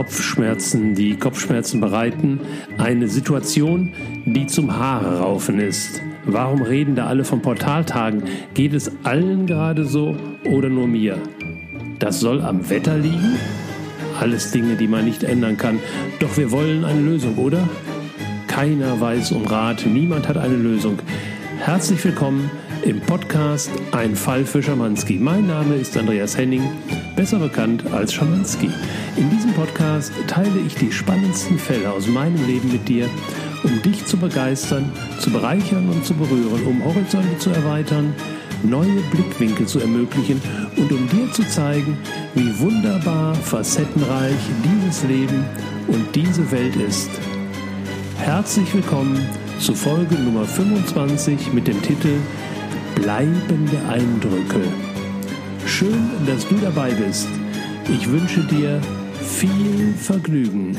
Kopfschmerzen, die Kopfschmerzen bereiten, eine Situation, die zum Haare raufen ist. Warum reden da alle von Portaltagen? Geht es allen gerade so oder nur mir? Das soll am Wetter liegen? Alles Dinge, die man nicht ändern kann. Doch wir wollen eine Lösung, oder? Keiner weiß um Rat, niemand hat eine Lösung. Herzlich willkommen im Podcast Ein Fall für Schamanski. Mein Name ist Andreas Henning, besser bekannt als Schamanski. In diesem Podcast teile ich die spannendsten Fälle aus meinem Leben mit dir, um dich zu begeistern, zu bereichern und zu berühren, um Horizonte zu erweitern, neue Blickwinkel zu ermöglichen und um dir zu zeigen, wie wunderbar facettenreich dieses Leben und diese Welt ist. Herzlich willkommen zu Folge Nummer 25 mit dem Titel bleibende Eindrücke. Schön, dass du dabei bist. Ich wünsche dir viel Vergnügen.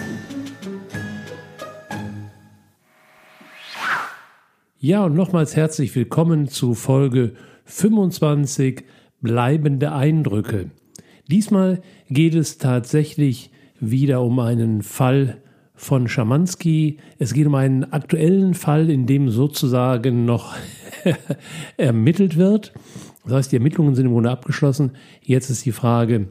Ja, und nochmals herzlich willkommen zu Folge 25 Bleibende Eindrücke. Diesmal geht es tatsächlich wieder um einen Fall von Schamanski. Es geht um einen aktuellen Fall, in dem sozusagen noch ermittelt wird. Das heißt, die Ermittlungen sind im Grunde abgeschlossen. Jetzt ist die Frage,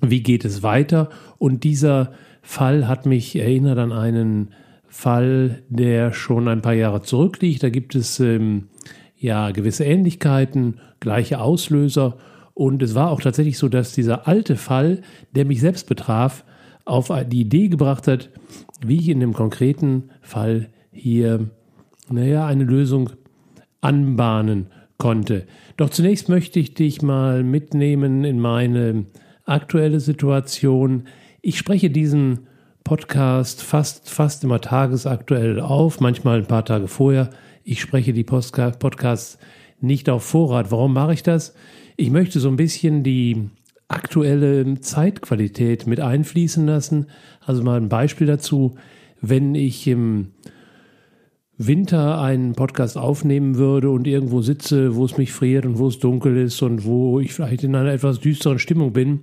wie geht es weiter? Und dieser Fall hat mich erinnert an einen Fall, der schon ein paar Jahre zurückliegt. Da gibt es ähm, ja gewisse Ähnlichkeiten, gleiche Auslöser. Und es war auch tatsächlich so, dass dieser alte Fall, der mich selbst betraf, auf die Idee gebracht hat, wie ich in dem konkreten Fall hier, naja, eine Lösung anbahnen konnte. Doch zunächst möchte ich dich mal mitnehmen in meine aktuelle Situation. Ich spreche diesen Podcast fast, fast immer tagesaktuell auf, manchmal ein paar Tage vorher. Ich spreche die Podcasts nicht auf Vorrat. Warum mache ich das? Ich möchte so ein bisschen die aktuelle Zeitqualität mit einfließen lassen. Also mal ein Beispiel dazu. Wenn ich im Winter einen Podcast aufnehmen würde und irgendwo sitze, wo es mich friert und wo es dunkel ist und wo ich vielleicht in einer etwas düsteren Stimmung bin,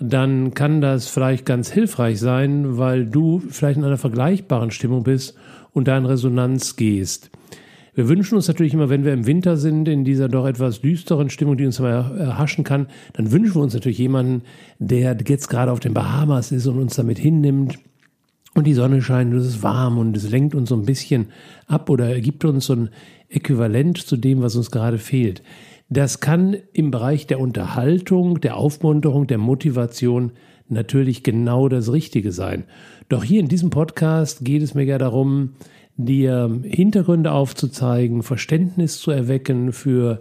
dann kann das vielleicht ganz hilfreich sein, weil du vielleicht in einer vergleichbaren Stimmung bist und da in Resonanz gehst. Wir wünschen uns natürlich immer, wenn wir im Winter sind, in dieser doch etwas düsteren Stimmung, die uns aber erhaschen kann, dann wünschen wir uns natürlich jemanden, der jetzt gerade auf den Bahamas ist und uns damit hinnimmt und die Sonne scheint und es ist warm und es lenkt uns so ein bisschen ab oder gibt uns so ein Äquivalent zu dem, was uns gerade fehlt. Das kann im Bereich der Unterhaltung, der Aufmunterung, der Motivation natürlich genau das Richtige sein. Doch hier in diesem Podcast geht es mir ja darum, dir Hintergründe aufzuzeigen, Verständnis zu erwecken für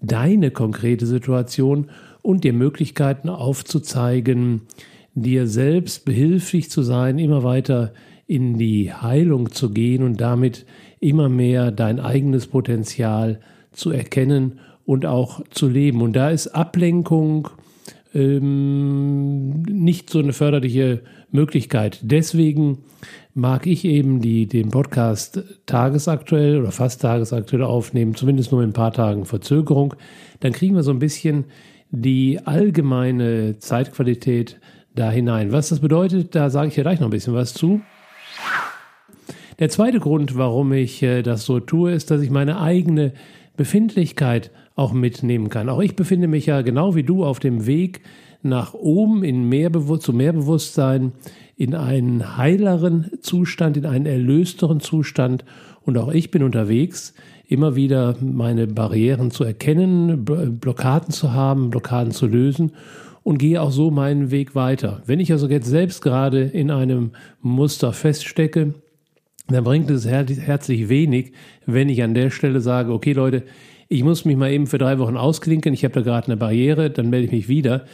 deine konkrete Situation und dir Möglichkeiten aufzuzeigen, dir selbst behilflich zu sein, immer weiter in die Heilung zu gehen und damit immer mehr dein eigenes Potenzial zu erkennen und auch zu leben. Und da ist Ablenkung ähm, nicht so eine förderliche Möglichkeit. Deswegen mag ich eben die, den Podcast tagesaktuell oder fast tagesaktuell aufnehmen, zumindest nur in ein paar Tagen Verzögerung. Dann kriegen wir so ein bisschen die allgemeine Zeitqualität da hinein. Was das bedeutet, da sage ich ja gleich noch ein bisschen was zu. Der zweite Grund, warum ich äh, das so tue, ist, dass ich meine eigene Befindlichkeit auch mitnehmen kann. Auch ich befinde mich ja genau wie du auf dem Weg nach oben in mehr zu mehr Bewusstsein, in einen heileren Zustand, in einen erlösteren Zustand. Und auch ich bin unterwegs, immer wieder meine Barrieren zu erkennen, Blockaden zu haben, Blockaden zu lösen und gehe auch so meinen Weg weiter. Wenn ich also jetzt selbst gerade in einem Muster feststecke, dann bringt es herzlich wenig, wenn ich an der Stelle sage, okay Leute, ich muss mich mal eben für drei Wochen ausklinken, ich habe da gerade eine Barriere, dann melde ich mich wieder.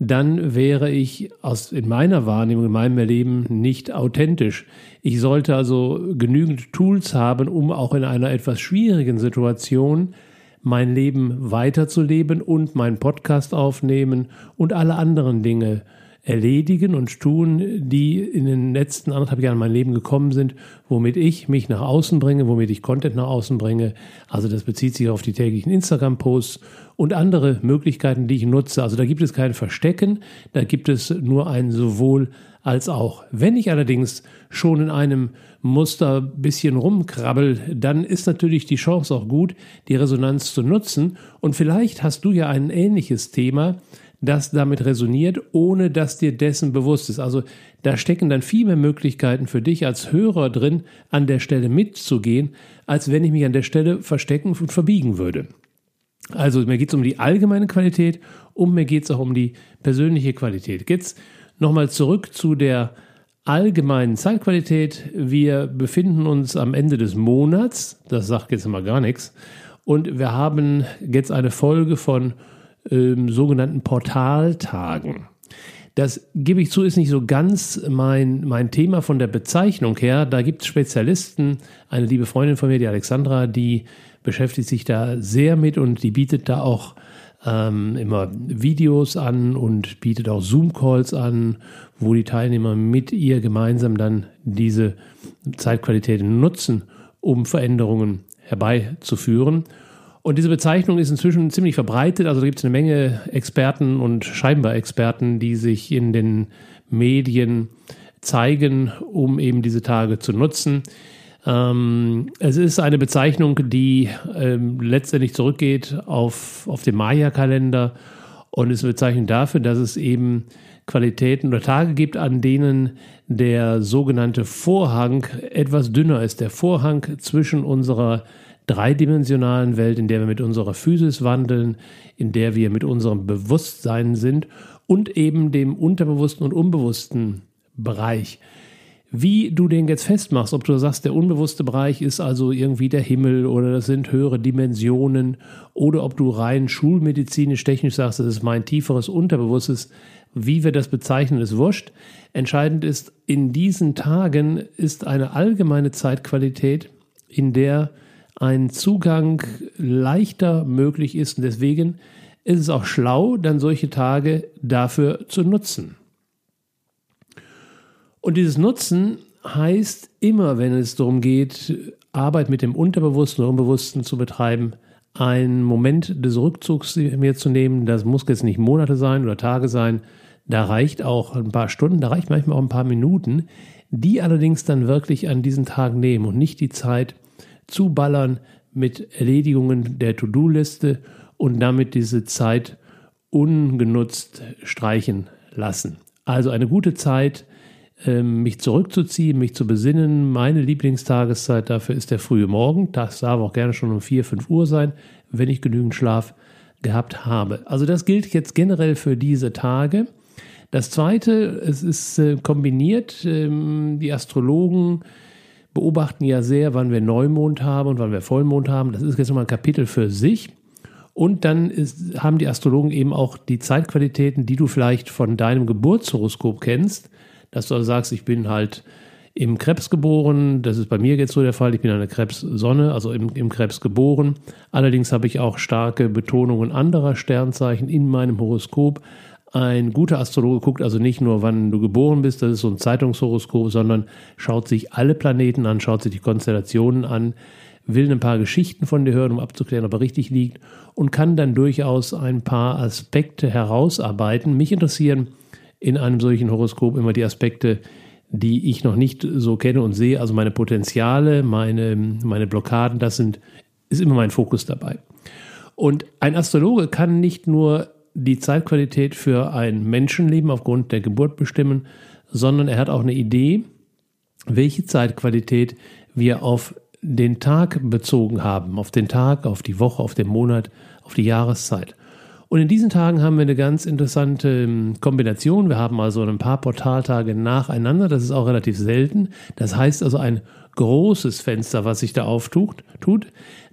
Dann wäre ich aus, in meiner Wahrnehmung, in meinem Erleben nicht authentisch. Ich sollte also genügend Tools haben, um auch in einer etwas schwierigen Situation mein Leben weiterzuleben und meinen Podcast aufnehmen und alle anderen Dinge erledigen und tun, die in den letzten anderthalb Jahren in mein Leben gekommen sind, womit ich mich nach außen bringe, womit ich Content nach außen bringe. Also das bezieht sich auf die täglichen Instagram-Posts und andere Möglichkeiten, die ich nutze. Also da gibt es kein Verstecken, da gibt es nur ein sowohl als auch. Wenn ich allerdings schon in einem Muster bisschen rumkrabbel, dann ist natürlich die Chance auch gut, die Resonanz zu nutzen. Und vielleicht hast du ja ein ähnliches Thema, das damit resoniert, ohne dass dir dessen bewusst ist. Also da stecken dann viel mehr Möglichkeiten für dich als Hörer drin, an der Stelle mitzugehen, als wenn ich mich an der Stelle verstecken und verbiegen würde. Also mir geht es um die allgemeine Qualität und mir geht es auch um die persönliche Qualität. Jetzt Nochmal zurück zu der allgemeinen Zeitqualität. Wir befinden uns am Ende des Monats, das sagt jetzt immer gar nichts, und wir haben jetzt eine Folge von ähm, sogenannten Portaltagen. Das gebe ich zu, ist nicht so ganz mein, mein Thema von der Bezeichnung her. Da gibt es Spezialisten. Eine liebe Freundin von mir, die Alexandra, die beschäftigt sich da sehr mit und die bietet da auch ähm, immer Videos an und bietet auch Zoom-Calls an, wo die Teilnehmer mit ihr gemeinsam dann diese Zeitqualität nutzen, um Veränderungen herbeizuführen. Und diese Bezeichnung ist inzwischen ziemlich verbreitet. Also gibt es eine Menge Experten und scheinbar Experten, die sich in den Medien zeigen, um eben diese Tage zu nutzen. Ähm, es ist eine Bezeichnung, die ähm, letztendlich zurückgeht auf, auf den Maya-Kalender und ist eine Bezeichnung dafür, dass es eben Qualitäten oder Tage gibt, an denen der sogenannte Vorhang etwas dünner ist. Der Vorhang zwischen unserer dreidimensionalen Welt, in der wir mit unserer Physis wandeln, in der wir mit unserem Bewusstsein sind und eben dem unterbewussten und unbewussten Bereich. Wie du den jetzt festmachst, ob du sagst, der unbewusste Bereich ist also irgendwie der Himmel oder das sind höhere Dimensionen oder ob du rein schulmedizinisch technisch sagst, das ist mein tieferes Unterbewusstes, wie wir das bezeichnen, ist wurscht. Entscheidend ist, in diesen Tagen ist eine allgemeine Zeitqualität, in der ein Zugang leichter möglich ist und deswegen ist es auch schlau, dann solche Tage dafür zu nutzen. Und dieses Nutzen heißt immer, wenn es darum geht, Arbeit mit dem Unterbewussten oder Unbewussten zu betreiben, einen Moment des Rückzugs mir zu nehmen. Das muss jetzt nicht Monate sein oder Tage sein. Da reicht auch ein paar Stunden, da reicht manchmal auch ein paar Minuten, die allerdings dann wirklich an diesen Tag nehmen und nicht die Zeit zu ballern mit Erledigungen der To-Do-Liste und damit diese Zeit ungenutzt streichen lassen. Also eine gute Zeit, ähm, mich zurückzuziehen, mich zu besinnen. Meine Lieblingstageszeit dafür ist der frühe Morgen. Das darf auch gerne schon um 4, 5 Uhr sein, wenn ich genügend Schlaf gehabt habe. Also das gilt jetzt generell für diese Tage. Das Zweite, es ist äh, kombiniert. Ähm, die Astrologen beobachten ja sehr, wann wir Neumond haben und wann wir Vollmond haben. Das ist jetzt nochmal ein Kapitel für sich. Und dann ist, haben die Astrologen eben auch die Zeitqualitäten, die du vielleicht von deinem Geburtshoroskop kennst dass du also sagst, ich bin halt im Krebs geboren. Das ist bei mir jetzt so der Fall. Ich bin eine Krebssonne, also im, im Krebs geboren. Allerdings habe ich auch starke Betonungen anderer Sternzeichen in meinem Horoskop. Ein guter Astrologe guckt also nicht nur, wann du geboren bist, das ist so ein Zeitungshoroskop, sondern schaut sich alle Planeten an, schaut sich die Konstellationen an, will ein paar Geschichten von dir hören, um abzuklären, ob er richtig liegt und kann dann durchaus ein paar Aspekte herausarbeiten. Mich interessieren in einem solchen Horoskop immer die Aspekte, die ich noch nicht so kenne und sehe. Also meine Potenziale, meine, meine Blockaden, das sind, ist immer mein Fokus dabei. Und ein Astrologe kann nicht nur die Zeitqualität für ein Menschenleben aufgrund der Geburt bestimmen, sondern er hat auch eine Idee, welche Zeitqualität wir auf den Tag bezogen haben, auf den Tag, auf die Woche, auf den Monat, auf die Jahreszeit. Und in diesen Tagen haben wir eine ganz interessante ähm, Kombination. Wir haben also ein paar Portaltage nacheinander. Das ist auch relativ selten. Das heißt also ein großes Fenster, was sich da auftut. Tut.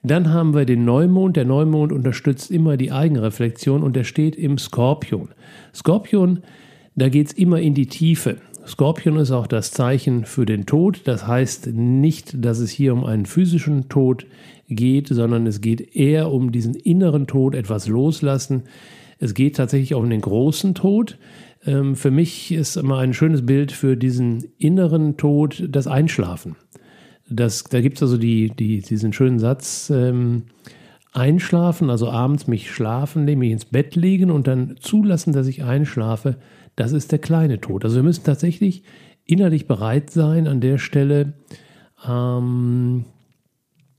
Dann haben wir den Neumond. Der Neumond unterstützt immer die Eigenreflexion und der steht im Skorpion. Skorpion, da geht es immer in die Tiefe. Skorpion ist auch das Zeichen für den Tod. Das heißt nicht, dass es hier um einen physischen Tod geht, sondern es geht eher um diesen inneren Tod, etwas loslassen. Es geht tatsächlich auch um den großen Tod. Ähm, für mich ist immer ein schönes Bild für diesen inneren Tod das Einschlafen. Das, da gibt es also die, die, diesen schönen Satz, ähm, einschlafen, also abends mich schlafen, mich ins Bett legen und dann zulassen, dass ich einschlafe, das ist der kleine Tod. Also wir müssen tatsächlich innerlich bereit sein, an der Stelle ähm,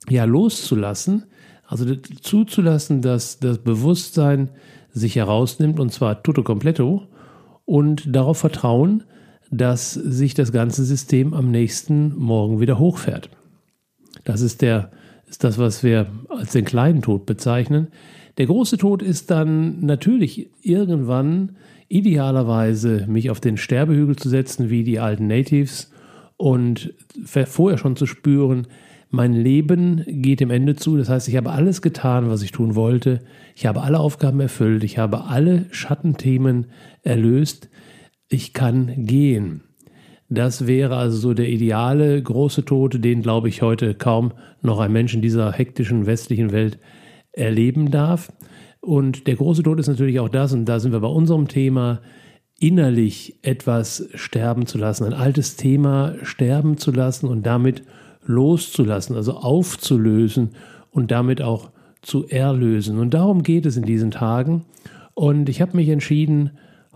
ja loszulassen, also zuzulassen, dass das Bewusstsein sich herausnimmt und zwar tutto completo und darauf vertrauen, dass sich das ganze System am nächsten Morgen wieder hochfährt. Das ist der ist das, was wir als den kleinen Tod bezeichnen. Der große Tod ist dann natürlich irgendwann idealerweise mich auf den Sterbehügel zu setzen, wie die alten Natives, und vorher schon zu spüren, mein Leben geht dem Ende zu. Das heißt, ich habe alles getan, was ich tun wollte. Ich habe alle Aufgaben erfüllt. Ich habe alle Schattenthemen erlöst. Ich kann gehen. Das wäre also so der ideale große Tod, den, glaube ich, heute kaum noch ein Mensch in dieser hektischen westlichen Welt erleben darf. Und der große Tod ist natürlich auch das, und da sind wir bei unserem Thema, innerlich etwas sterben zu lassen, ein altes Thema sterben zu lassen und damit loszulassen, also aufzulösen und damit auch zu erlösen. Und darum geht es in diesen Tagen. Und ich habe mich entschieden,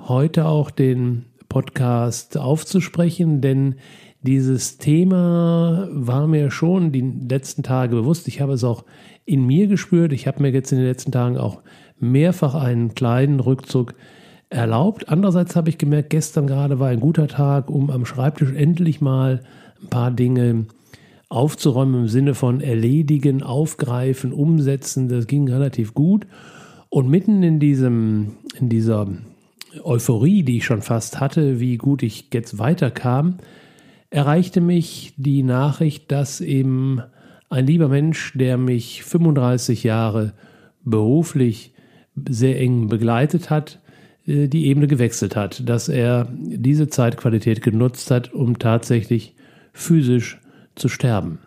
heute auch den Podcast aufzusprechen, denn dieses Thema war mir schon die letzten Tage bewusst. Ich habe es auch in mir gespürt. Ich habe mir jetzt in den letzten Tagen auch mehrfach einen kleinen Rückzug erlaubt. Andererseits habe ich gemerkt, gestern gerade war ein guter Tag, um am Schreibtisch endlich mal ein paar Dinge aufzuräumen im Sinne von erledigen, aufgreifen, umsetzen. Das ging relativ gut. Und mitten in diesem, in dieser Euphorie, die ich schon fast hatte, wie gut ich jetzt weiterkam, erreichte mich die Nachricht, dass eben ein lieber Mensch, der mich 35 Jahre beruflich sehr eng begleitet hat, äh, die Ebene gewechselt hat, dass er diese Zeitqualität genutzt hat, um tatsächlich physisch zu sterben.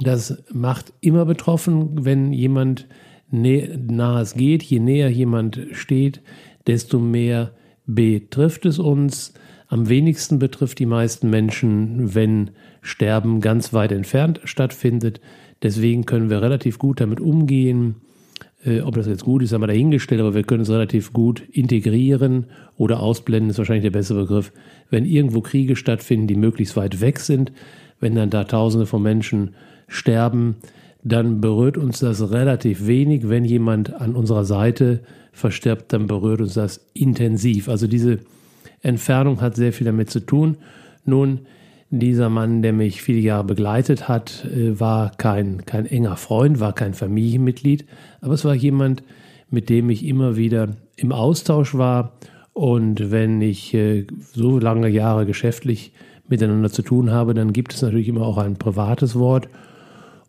Das macht immer betroffen, wenn jemand nahe es geht, je näher jemand steht, desto mehr betrifft es uns. Am wenigsten betrifft die meisten Menschen, wenn Sterben ganz weit entfernt stattfindet. Deswegen können wir relativ gut damit umgehen. Äh, ob das jetzt gut ist, haben wir dahingestellt, aber wir können es relativ gut integrieren oder ausblenden, ist wahrscheinlich der bessere Begriff. Wenn irgendwo Kriege stattfinden, die möglichst weit weg sind, wenn dann da Tausende von Menschen sterben, dann berührt uns das relativ wenig. Wenn jemand an unserer Seite verstirbt, dann berührt uns das intensiv. Also diese Entfernung hat sehr viel damit zu tun. Nun, dieser Mann, der mich viele Jahre begleitet hat, äh, war kein, kein enger Freund, war kein Familienmitglied, aber es war jemand, mit dem ich immer wieder im Austausch war. Und wenn ich äh, so lange Jahre geschäftlich miteinander zu tun habe, dann gibt es natürlich immer auch ein privates Wort.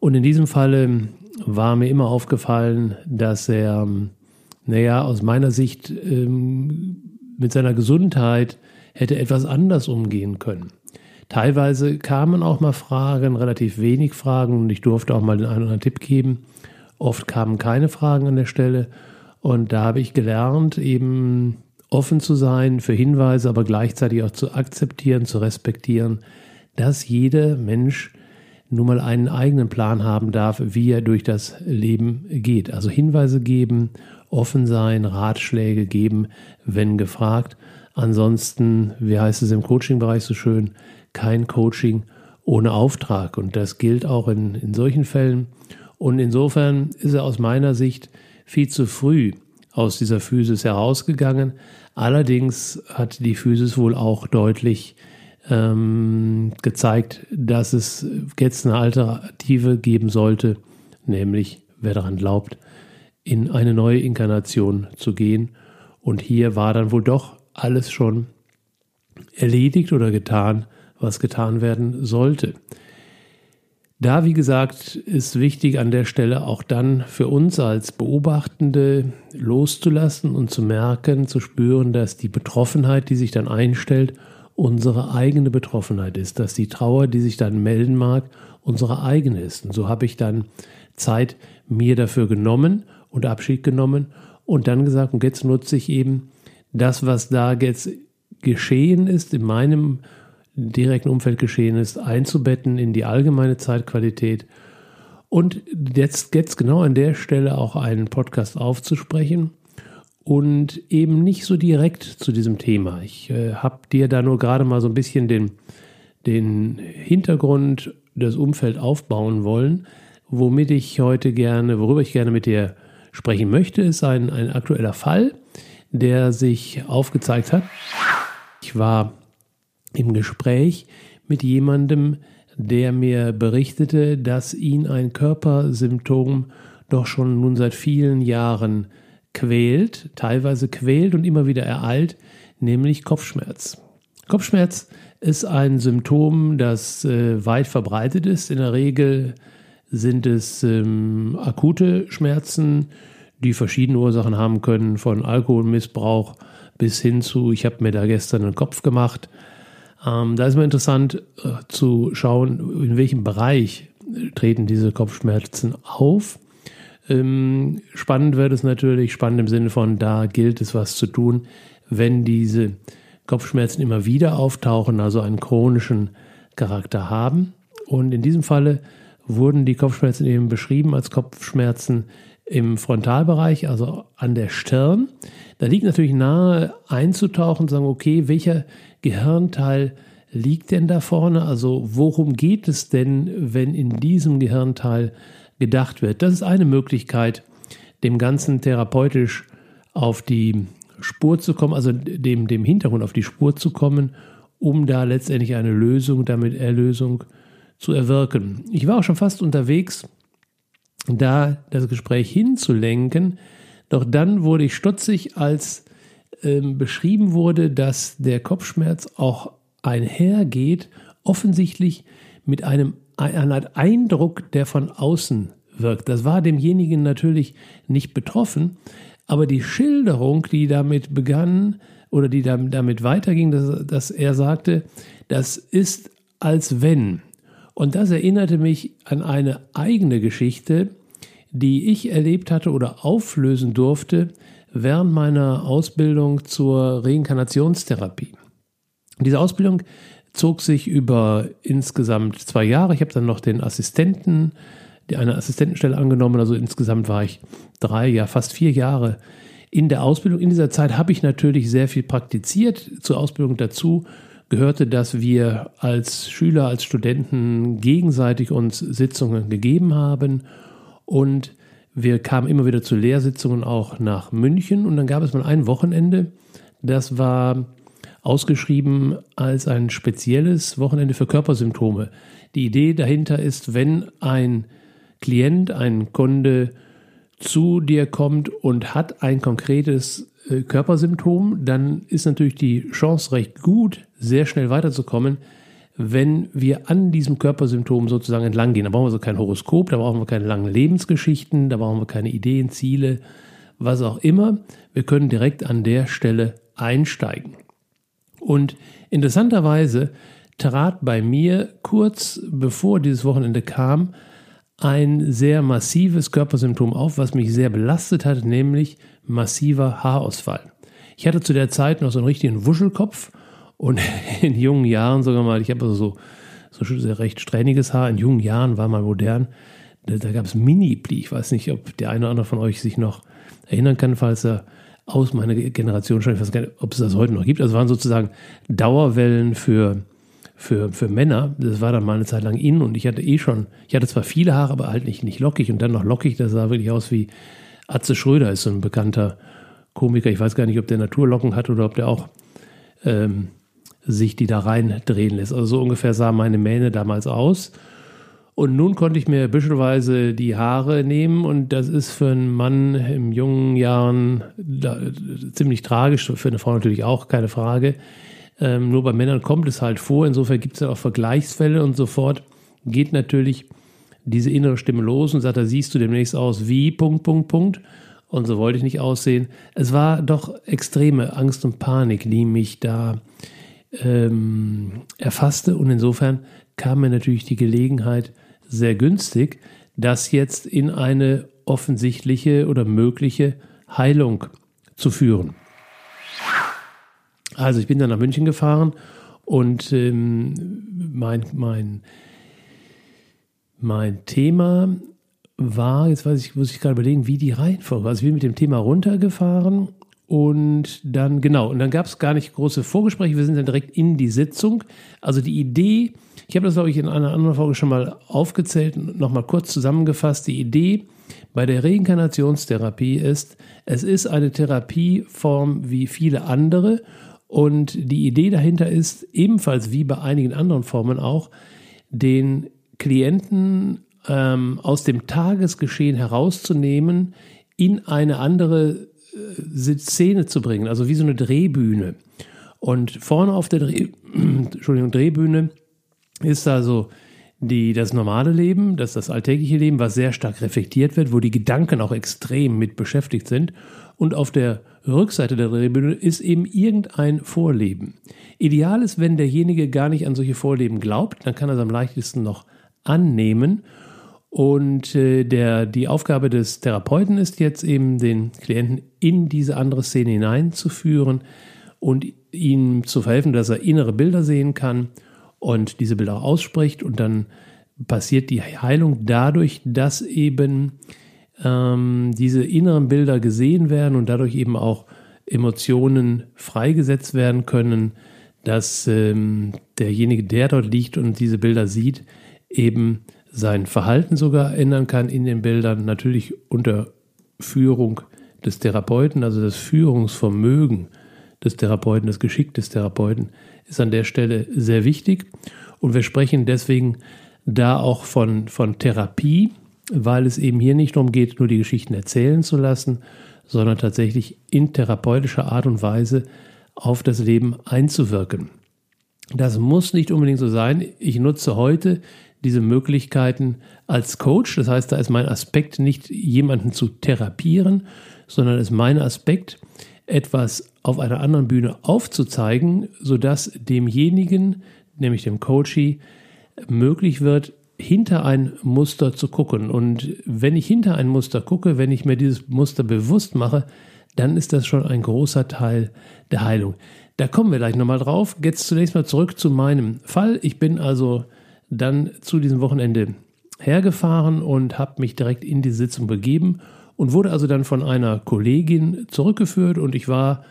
Und in diesem Falle war mir immer aufgefallen, dass er, naja, aus meiner Sicht ähm, mit seiner Gesundheit hätte etwas anders umgehen können. Teilweise kamen auch mal Fragen, relativ wenig Fragen und ich durfte auch mal den einen oder anderen Tipp geben. Oft kamen keine Fragen an der Stelle und da habe ich gelernt, eben offen zu sein für Hinweise, aber gleichzeitig auch zu akzeptieren, zu respektieren, dass jeder Mensch nun mal einen eigenen Plan haben darf, wie er durch das Leben geht. Also Hinweise geben, offen sein, Ratschläge geben, wenn gefragt. Ansonsten, wie heißt es im Coaching-Bereich so schön, kein Coaching ohne Auftrag. Und das gilt auch in, in solchen Fällen. Und insofern ist er aus meiner Sicht viel zu früh aus dieser Physis herausgegangen. Allerdings hat die Physis wohl auch deutlich ähm, gezeigt, dass es jetzt eine Alternative geben sollte, nämlich wer daran glaubt, in eine neue Inkarnation zu gehen. Und hier war dann wohl doch alles schon erledigt oder getan, was getan werden sollte. Da, wie gesagt, ist wichtig an der Stelle auch dann für uns als Beobachtende loszulassen und zu merken, zu spüren, dass die Betroffenheit, die sich dann einstellt, unsere eigene Betroffenheit ist, dass die Trauer, die sich dann melden mag, unsere eigene ist. Und so habe ich dann Zeit mir dafür genommen und Abschied genommen und dann gesagt, und jetzt nutze ich eben das, was da jetzt geschehen ist, in meinem direkten Umfeld geschehen ist, einzubetten in die allgemeine Zeitqualität und jetzt, jetzt genau an der Stelle auch einen Podcast aufzusprechen und eben nicht so direkt zu diesem Thema. Ich äh, habe dir da nur gerade mal so ein bisschen den, den Hintergrund, das Umfeld aufbauen wollen. Womit ich heute gerne, worüber ich gerne mit dir sprechen möchte, ist ein, ein aktueller Fall, der sich aufgezeigt hat. Ich war im Gespräch mit jemandem, der mir berichtete, dass ihn ein Körpersymptom doch schon nun seit vielen Jahren quält, teilweise quält und immer wieder ereilt, nämlich Kopfschmerz. Kopfschmerz ist ein Symptom, das äh, weit verbreitet ist. In der Regel sind es ähm, akute Schmerzen, die verschiedene Ursachen haben können, von Alkoholmissbrauch bis hin zu, ich habe mir da gestern einen Kopf gemacht. Ähm, da ist mir interessant äh, zu schauen, in welchem Bereich treten diese Kopfschmerzen auf. Ähm, spannend wird es natürlich, spannend im Sinne von, da gilt es was zu tun, wenn diese Kopfschmerzen immer wieder auftauchen, also einen chronischen Charakter haben. Und in diesem Falle wurden die Kopfschmerzen eben beschrieben als Kopfschmerzen im Frontalbereich, also an der Stirn. Da liegt natürlich nahe einzutauchen und sagen, okay, welcher Gehirnteil liegt denn da vorne? Also worum geht es denn, wenn in diesem Gehirnteil gedacht wird. Das ist eine Möglichkeit, dem Ganzen therapeutisch auf die Spur zu kommen, also dem, dem Hintergrund auf die Spur zu kommen, um da letztendlich eine Lösung, damit Erlösung zu erwirken. Ich war auch schon fast unterwegs, da das Gespräch hinzulenken, doch dann wurde ich stutzig, als ähm, beschrieben wurde, dass der Kopfschmerz auch einhergeht, offensichtlich mit einem ein Eindruck, der von außen wirkt. Das war demjenigen natürlich nicht betroffen, aber die Schilderung, die damit begann oder die damit weiterging, dass, dass er sagte, das ist als wenn. Und das erinnerte mich an eine eigene Geschichte, die ich erlebt hatte oder auflösen durfte während meiner Ausbildung zur Reinkarnationstherapie. Diese Ausbildung zog sich über insgesamt zwei Jahre. Ich habe dann noch den Assistenten, eine Assistentenstelle angenommen. Also insgesamt war ich drei, ja fast vier Jahre in der Ausbildung. In dieser Zeit habe ich natürlich sehr viel praktiziert. Zur Ausbildung dazu gehörte, dass wir als Schüler, als Studenten gegenseitig uns Sitzungen gegeben haben und wir kamen immer wieder zu Lehrsitzungen auch nach München und dann gab es mal ein Wochenende, das war ausgeschrieben als ein spezielles Wochenende für Körpersymptome. Die Idee dahinter ist, wenn ein Klient, ein Kunde zu dir kommt und hat ein konkretes äh, Körpersymptom, dann ist natürlich die Chance recht gut, sehr schnell weiterzukommen, wenn wir an diesem Körpersymptom sozusagen entlang gehen. Da brauchen wir so kein Horoskop, da brauchen wir keine langen Lebensgeschichten, da brauchen wir keine Ideen, Ziele, was auch immer. Wir können direkt an der Stelle einsteigen. Und interessanterweise trat bei mir kurz bevor dieses Wochenende kam ein sehr massives Körpersymptom auf, was mich sehr belastet hat, nämlich massiver Haarausfall. Ich hatte zu der Zeit noch so einen richtigen Wuschelkopf und in jungen Jahren sogar mal, ich habe also so, so recht strähniges Haar, in jungen Jahren war mal modern, da, da gab es Mini-Pli. Ich weiß nicht, ob der eine oder andere von euch sich noch erinnern kann, falls er aus meiner Generation schon, ich weiß gar nicht, ob es das heute noch gibt. Also waren sozusagen Dauerwellen für, für, für Männer. Das war dann mal eine Zeit lang in und ich hatte eh schon, ich hatte zwar viele Haare, aber halt nicht, nicht lockig und dann noch lockig. Das sah wirklich aus wie Atze Schröder, ist so ein bekannter Komiker. Ich weiß gar nicht, ob der Naturlocken hat oder ob der auch ähm, sich die da rein drehen lässt. Also so ungefähr sah meine Mähne damals aus. Und nun konnte ich mir büschelweise die Haare nehmen und das ist für einen Mann in jungen Jahren da, ziemlich tragisch, für eine Frau natürlich auch, keine Frage. Ähm, nur bei Männern kommt es halt vor, insofern gibt es ja auch Vergleichsfälle und sofort geht natürlich diese innere Stimme los und sagt, da siehst du demnächst aus wie, Punkt, Punkt, Punkt. Und so wollte ich nicht aussehen. Es war doch extreme Angst und Panik, die mich da ähm, erfasste und insofern kam mir natürlich die Gelegenheit, sehr günstig, das jetzt in eine offensichtliche oder mögliche Heilung zu führen. Also ich bin dann nach München gefahren und ähm, mein, mein, mein Thema war, jetzt weiß ich, muss ich gerade überlegen, wie die Reihenfolge war. Also ich bin mit dem Thema runtergefahren und dann, genau, und dann gab es gar nicht große Vorgespräche, wir sind dann direkt in die Sitzung. Also die Idee, ich habe das, glaube ich, in einer anderen Folge schon mal aufgezählt, nochmal kurz zusammengefasst. Die Idee bei der Reinkarnationstherapie ist, es ist eine Therapieform wie viele andere und die Idee dahinter ist, ebenfalls wie bei einigen anderen Formen auch, den Klienten ähm, aus dem Tagesgeschehen herauszunehmen, in eine andere äh, Szene zu bringen, also wie so eine Drehbühne. Und vorne auf der Dreh, Drehbühne ist also die, das normale Leben, das das alltägliche Leben, was sehr stark reflektiert wird, wo die Gedanken auch extrem mit beschäftigt sind. Und auf der Rückseite der Drehbühne ist eben irgendein Vorleben. Ideal ist, wenn derjenige gar nicht an solche Vorleben glaubt, dann kann er es am leichtesten noch annehmen. Und äh, der, die Aufgabe des Therapeuten ist jetzt eben, den Klienten in diese andere Szene hineinzuführen und ihm zu verhelfen, dass er innere Bilder sehen kann und diese Bilder auch ausspricht. Und dann passiert die Heilung dadurch, dass eben ähm, diese inneren Bilder gesehen werden und dadurch eben auch Emotionen freigesetzt werden können, dass ähm, derjenige, der dort liegt und diese Bilder sieht, eben sein Verhalten sogar ändern kann in den Bildern, natürlich unter Führung des Therapeuten, also das Führungsvermögen des Therapeuten, das Geschick des Therapeuten ist an der Stelle sehr wichtig. Und wir sprechen deswegen da auch von, von Therapie, weil es eben hier nicht darum geht, nur die Geschichten erzählen zu lassen, sondern tatsächlich in therapeutischer Art und Weise auf das Leben einzuwirken. Das muss nicht unbedingt so sein. Ich nutze heute diese Möglichkeiten als Coach. Das heißt, da ist mein Aspekt nicht jemanden zu therapieren, sondern ist mein Aspekt, etwas auf einer anderen Bühne aufzuzeigen, sodass demjenigen, nämlich dem Coachee, möglich wird, hinter ein Muster zu gucken. Und wenn ich hinter ein Muster gucke, wenn ich mir dieses Muster bewusst mache, dann ist das schon ein großer Teil der Heilung. Da kommen wir gleich nochmal drauf. Jetzt zunächst mal zurück zu meinem Fall. Ich bin also dann zu diesem Wochenende hergefahren und habe mich direkt in die Sitzung begeben und wurde also dann von einer Kollegin zurückgeführt und ich war,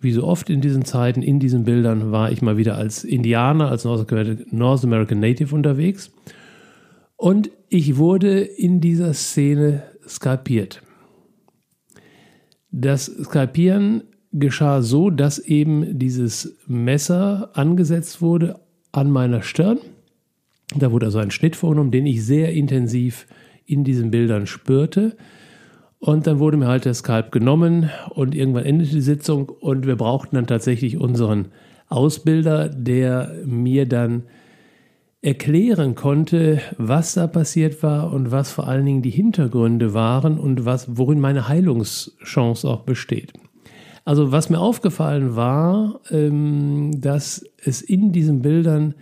wie so oft in diesen Zeiten, in diesen Bildern, war ich mal wieder als Indianer, als North American Native unterwegs und ich wurde in dieser Szene skalpiert. Das Skalpieren geschah so, dass eben dieses Messer angesetzt wurde an meiner Stirn. Da wurde also ein Schnitt vorgenommen, den ich sehr intensiv in diesen Bildern spürte. Und dann wurde mir halt der Skalp genommen und irgendwann endete die Sitzung und wir brauchten dann tatsächlich unseren Ausbilder, der mir dann erklären konnte, was da passiert war und was vor allen Dingen die Hintergründe waren und was, worin meine Heilungschance auch besteht. Also was mir aufgefallen war, ähm, dass es in diesen Bildern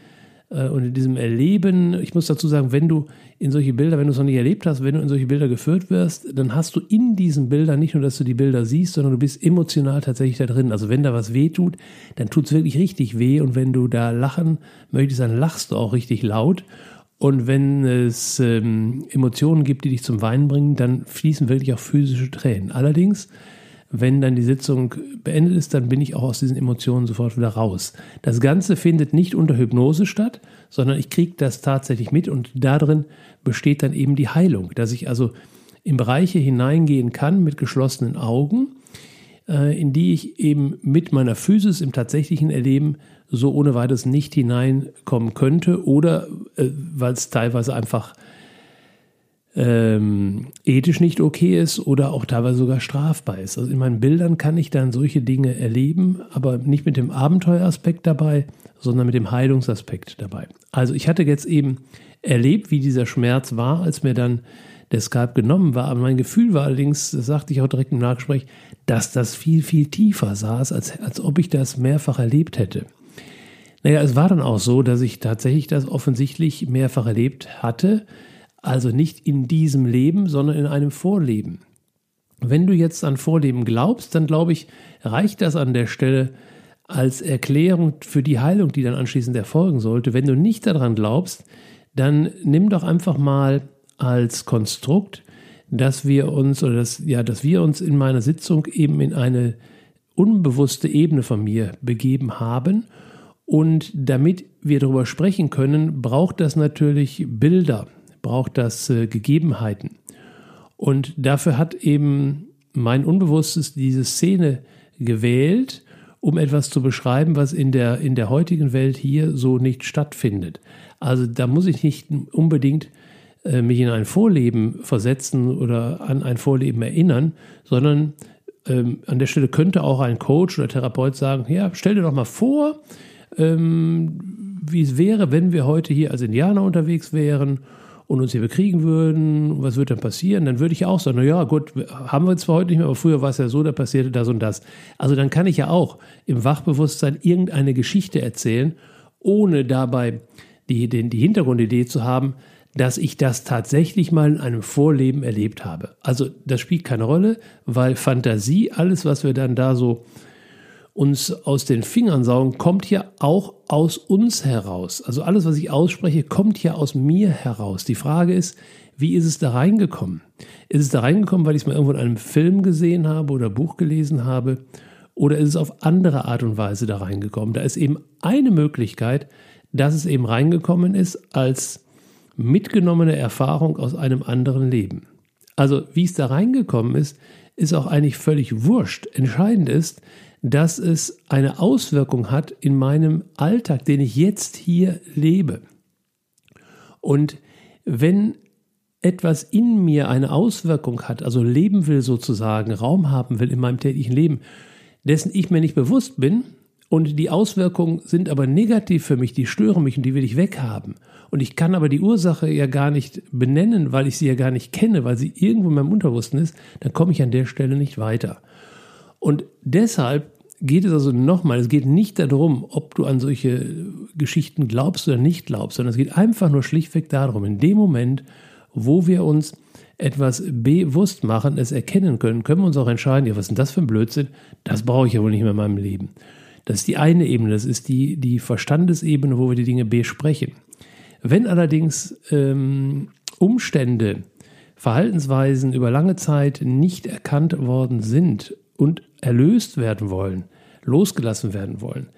äh, und in diesem Erleben, ich muss dazu sagen, wenn du in solche Bilder, wenn du es noch nicht erlebt hast, wenn du in solche Bilder geführt wirst, dann hast du in diesen Bildern nicht nur, dass du die Bilder siehst, sondern du bist emotional tatsächlich da drin. Also wenn da was weh tut, dann tut es wirklich richtig weh und wenn du da lachen möchtest, dann lachst du auch richtig laut. Und wenn es ähm, Emotionen gibt, die dich zum Weinen bringen, dann fließen wirklich auch physische Tränen. Allerdings wenn dann die Sitzung beendet ist, dann bin ich auch aus diesen Emotionen sofort wieder raus. Das Ganze findet nicht unter Hypnose statt, sondern ich kriege das tatsächlich mit und darin besteht dann eben die Heilung, dass ich also in Bereiche hineingehen kann mit geschlossenen Augen, äh, in die ich eben mit meiner Physis im tatsächlichen Erleben so ohne weiteres nicht hineinkommen könnte oder äh, weil es teilweise einfach ähm, ethisch nicht okay ist oder auch teilweise sogar strafbar ist. Also in meinen Bildern kann ich dann solche Dinge erleben, aber nicht mit dem Abenteueraspekt dabei, sondern mit dem Heilungsaspekt dabei. Also ich hatte jetzt eben erlebt, wie dieser Schmerz war, als mir dann der Skalp genommen war. Aber mein Gefühl war allerdings, das sagte ich auch direkt im Nachgespräch, dass das viel, viel tiefer saß, als, als ob ich das mehrfach erlebt hätte. Naja, es war dann auch so, dass ich tatsächlich das offensichtlich mehrfach erlebt hatte, also nicht in diesem Leben, sondern in einem Vorleben. Wenn du jetzt an Vorleben glaubst, dann glaube ich, reicht das an der Stelle als Erklärung für die Heilung, die dann anschließend erfolgen sollte. Wenn du nicht daran glaubst, dann nimm doch einfach mal als Konstrukt, dass wir uns oder dass, ja, dass wir uns in meiner Sitzung eben in eine unbewusste Ebene von mir begeben haben. Und damit wir darüber sprechen können, braucht das natürlich Bilder, braucht das äh, Gegebenheiten. Und dafür hat eben mein Unbewusstes diese Szene gewählt, um etwas zu beschreiben, was in der, in der heutigen Welt hier so nicht stattfindet. Also da muss ich nicht unbedingt äh, mich in ein Vorleben versetzen oder an ein Vorleben erinnern, sondern ähm, an der Stelle könnte auch ein Coach oder Therapeut sagen, ja, stell dir doch mal vor, ähm, wie es wäre, wenn wir heute hier als Indianer unterwegs wären und uns hier bekriegen würden, was würde dann passieren? Dann würde ich auch sagen, na ja, gut, haben wir zwar heute nicht mehr, aber früher war es ja so, da passierte das und das. Also dann kann ich ja auch im Wachbewusstsein irgendeine Geschichte erzählen, ohne dabei die, den, die Hintergrundidee zu haben, dass ich das tatsächlich mal in einem Vorleben erlebt habe. Also das spielt keine Rolle, weil Fantasie, alles, was wir dann da so uns aus den Fingern saugen, kommt ja auch aus uns heraus. Also alles, was ich ausspreche, kommt ja aus mir heraus. Die Frage ist, wie ist es da reingekommen? Ist es da reingekommen, weil ich es mal irgendwo in einem Film gesehen habe oder Buch gelesen habe? Oder ist es auf andere Art und Weise da reingekommen? Da ist eben eine Möglichkeit, dass es eben reingekommen ist als mitgenommene Erfahrung aus einem anderen Leben. Also wie es da reingekommen ist, ist auch eigentlich völlig wurscht. Entscheidend ist, dass es eine Auswirkung hat in meinem Alltag, den ich jetzt hier lebe. Und wenn etwas in mir eine Auswirkung hat, also leben will sozusagen, Raum haben will in meinem täglichen Leben, dessen ich mir nicht bewusst bin, und die Auswirkungen sind aber negativ für mich, die stören mich und die will ich weghaben. Und ich kann aber die Ursache ja gar nicht benennen, weil ich sie ja gar nicht kenne, weil sie irgendwo in meinem Unterbewussten ist, dann komme ich an der Stelle nicht weiter. Und deshalb geht es also nochmal, es geht nicht darum, ob du an solche Geschichten glaubst oder nicht glaubst, sondern es geht einfach nur schlichtweg darum, in dem Moment, wo wir uns etwas bewusst machen, es erkennen können, können wir uns auch entscheiden, ja, was ist denn das für ein Blödsinn? Das brauche ich ja wohl nicht mehr in meinem Leben. Das ist die eine Ebene, das ist die, die Verstandesebene, wo wir die Dinge besprechen. Wenn allerdings ähm, Umstände, Verhaltensweisen über lange Zeit nicht erkannt worden sind und erlöst werden wollen, losgelassen werden wollen,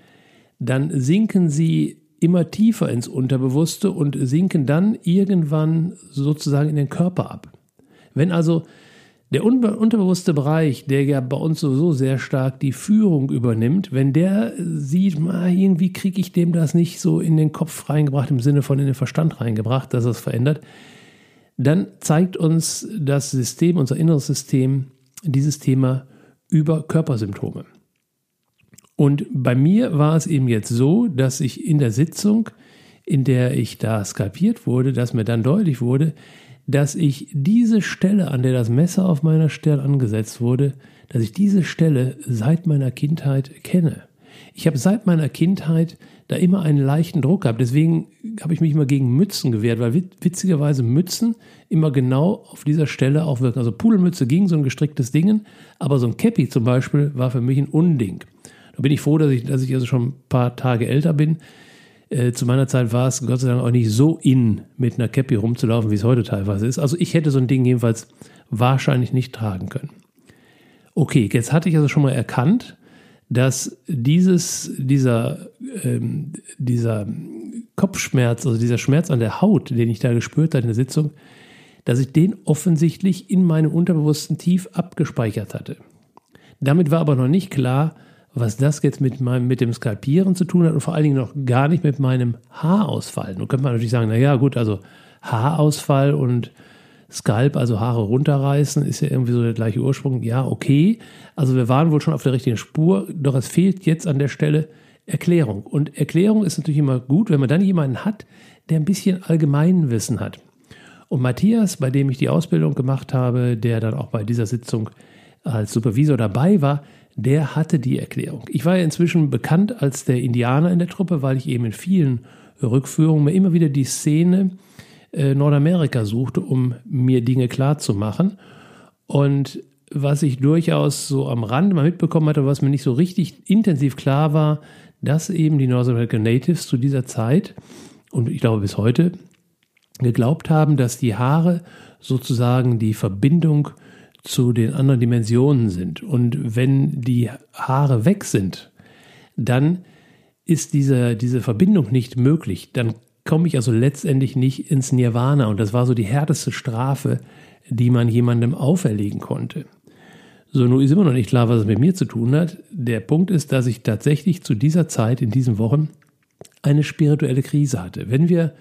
dann sinken sie immer tiefer ins Unterbewusste und sinken dann irgendwann sozusagen in den Körper ab. Wenn also der unterbewusste Bereich, der ja bei uns sowieso sehr stark die Führung übernimmt, wenn der sieht, irgendwie kriege ich dem das nicht so in den Kopf reingebracht, im Sinne von in den Verstand reingebracht, dass es verändert, dann zeigt uns das System, unser inneres System, dieses Thema über Körpersymptome. Und bei mir war es eben jetzt so, dass ich in der Sitzung, in der ich da skalpiert wurde, dass mir dann deutlich wurde, dass ich diese Stelle, an der das Messer auf meiner Stirn angesetzt wurde, dass ich diese Stelle seit meiner Kindheit kenne. Ich habe seit meiner Kindheit da immer einen leichten Druck gehabt. Deswegen habe ich mich immer gegen Mützen gewehrt, weil witzigerweise Mützen immer genau auf dieser Stelle auch wirken. Also Pudelmütze ging, so ein gestricktes Ding, aber so ein Cappy zum Beispiel war für mich ein Unding. Da bin ich froh, dass ich, dass ich also schon ein paar Tage älter bin, äh, zu meiner Zeit war es Gott sei Dank auch nicht so in, mit einer Cappy rumzulaufen, wie es heute teilweise ist. Also ich hätte so ein Ding jedenfalls wahrscheinlich nicht tragen können. Okay, jetzt hatte ich also schon mal erkannt, dass dieses, dieser, ähm, dieser Kopfschmerz, also dieser Schmerz an der Haut, den ich da gespürt habe in der Sitzung, dass ich den offensichtlich in meinem Unterbewussten tief abgespeichert hatte. Damit war aber noch nicht klar, was das jetzt mit, meinem, mit dem Skalpieren zu tun hat und vor allen Dingen noch gar nicht mit meinem Haarausfall. Nun könnte man natürlich sagen, naja gut, also Haarausfall und Skalp, also Haare runterreißen, ist ja irgendwie so der gleiche Ursprung. Ja, okay. Also wir waren wohl schon auf der richtigen Spur, doch es fehlt jetzt an der Stelle Erklärung. Und Erklärung ist natürlich immer gut, wenn man dann jemanden hat, der ein bisschen Allgemeinwissen hat. Und Matthias, bei dem ich die Ausbildung gemacht habe, der dann auch bei dieser Sitzung als Supervisor dabei war, der hatte die Erklärung. Ich war ja inzwischen bekannt als der Indianer in der Truppe, weil ich eben in vielen Rückführungen mir immer wieder die Szene äh, Nordamerika suchte, um mir Dinge klar zu machen. Und was ich durchaus so am Rande mal mitbekommen hatte, was mir nicht so richtig intensiv klar war, dass eben die North American Natives zu dieser Zeit und ich glaube bis heute geglaubt haben, dass die Haare sozusagen die Verbindung zu den anderen Dimensionen sind. Und wenn die Haare weg sind, dann ist diese, diese Verbindung nicht möglich. Dann komme ich also letztendlich nicht ins Nirvana. Und das war so die härteste Strafe, die man jemandem auferlegen konnte. So, nun ist immer noch nicht klar, was es mit mir zu tun hat. Der Punkt ist, dass ich tatsächlich zu dieser Zeit, in diesen Wochen, eine spirituelle Krise hatte. Wenn wir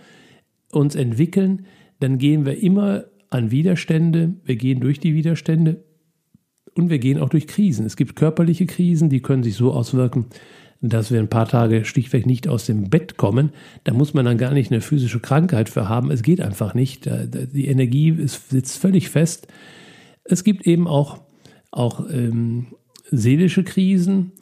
uns entwickeln, dann gehen wir immer an Widerstände, wir gehen durch die Widerstände und wir gehen auch durch Krisen. Es gibt körperliche Krisen, die können sich so auswirken, dass wir ein paar Tage schlichtweg nicht aus dem Bett kommen. Da muss man dann gar nicht eine physische Krankheit für haben. Es geht einfach nicht. Die Energie sitzt völlig fest. Es gibt eben auch, auch ähm, seelische Krisen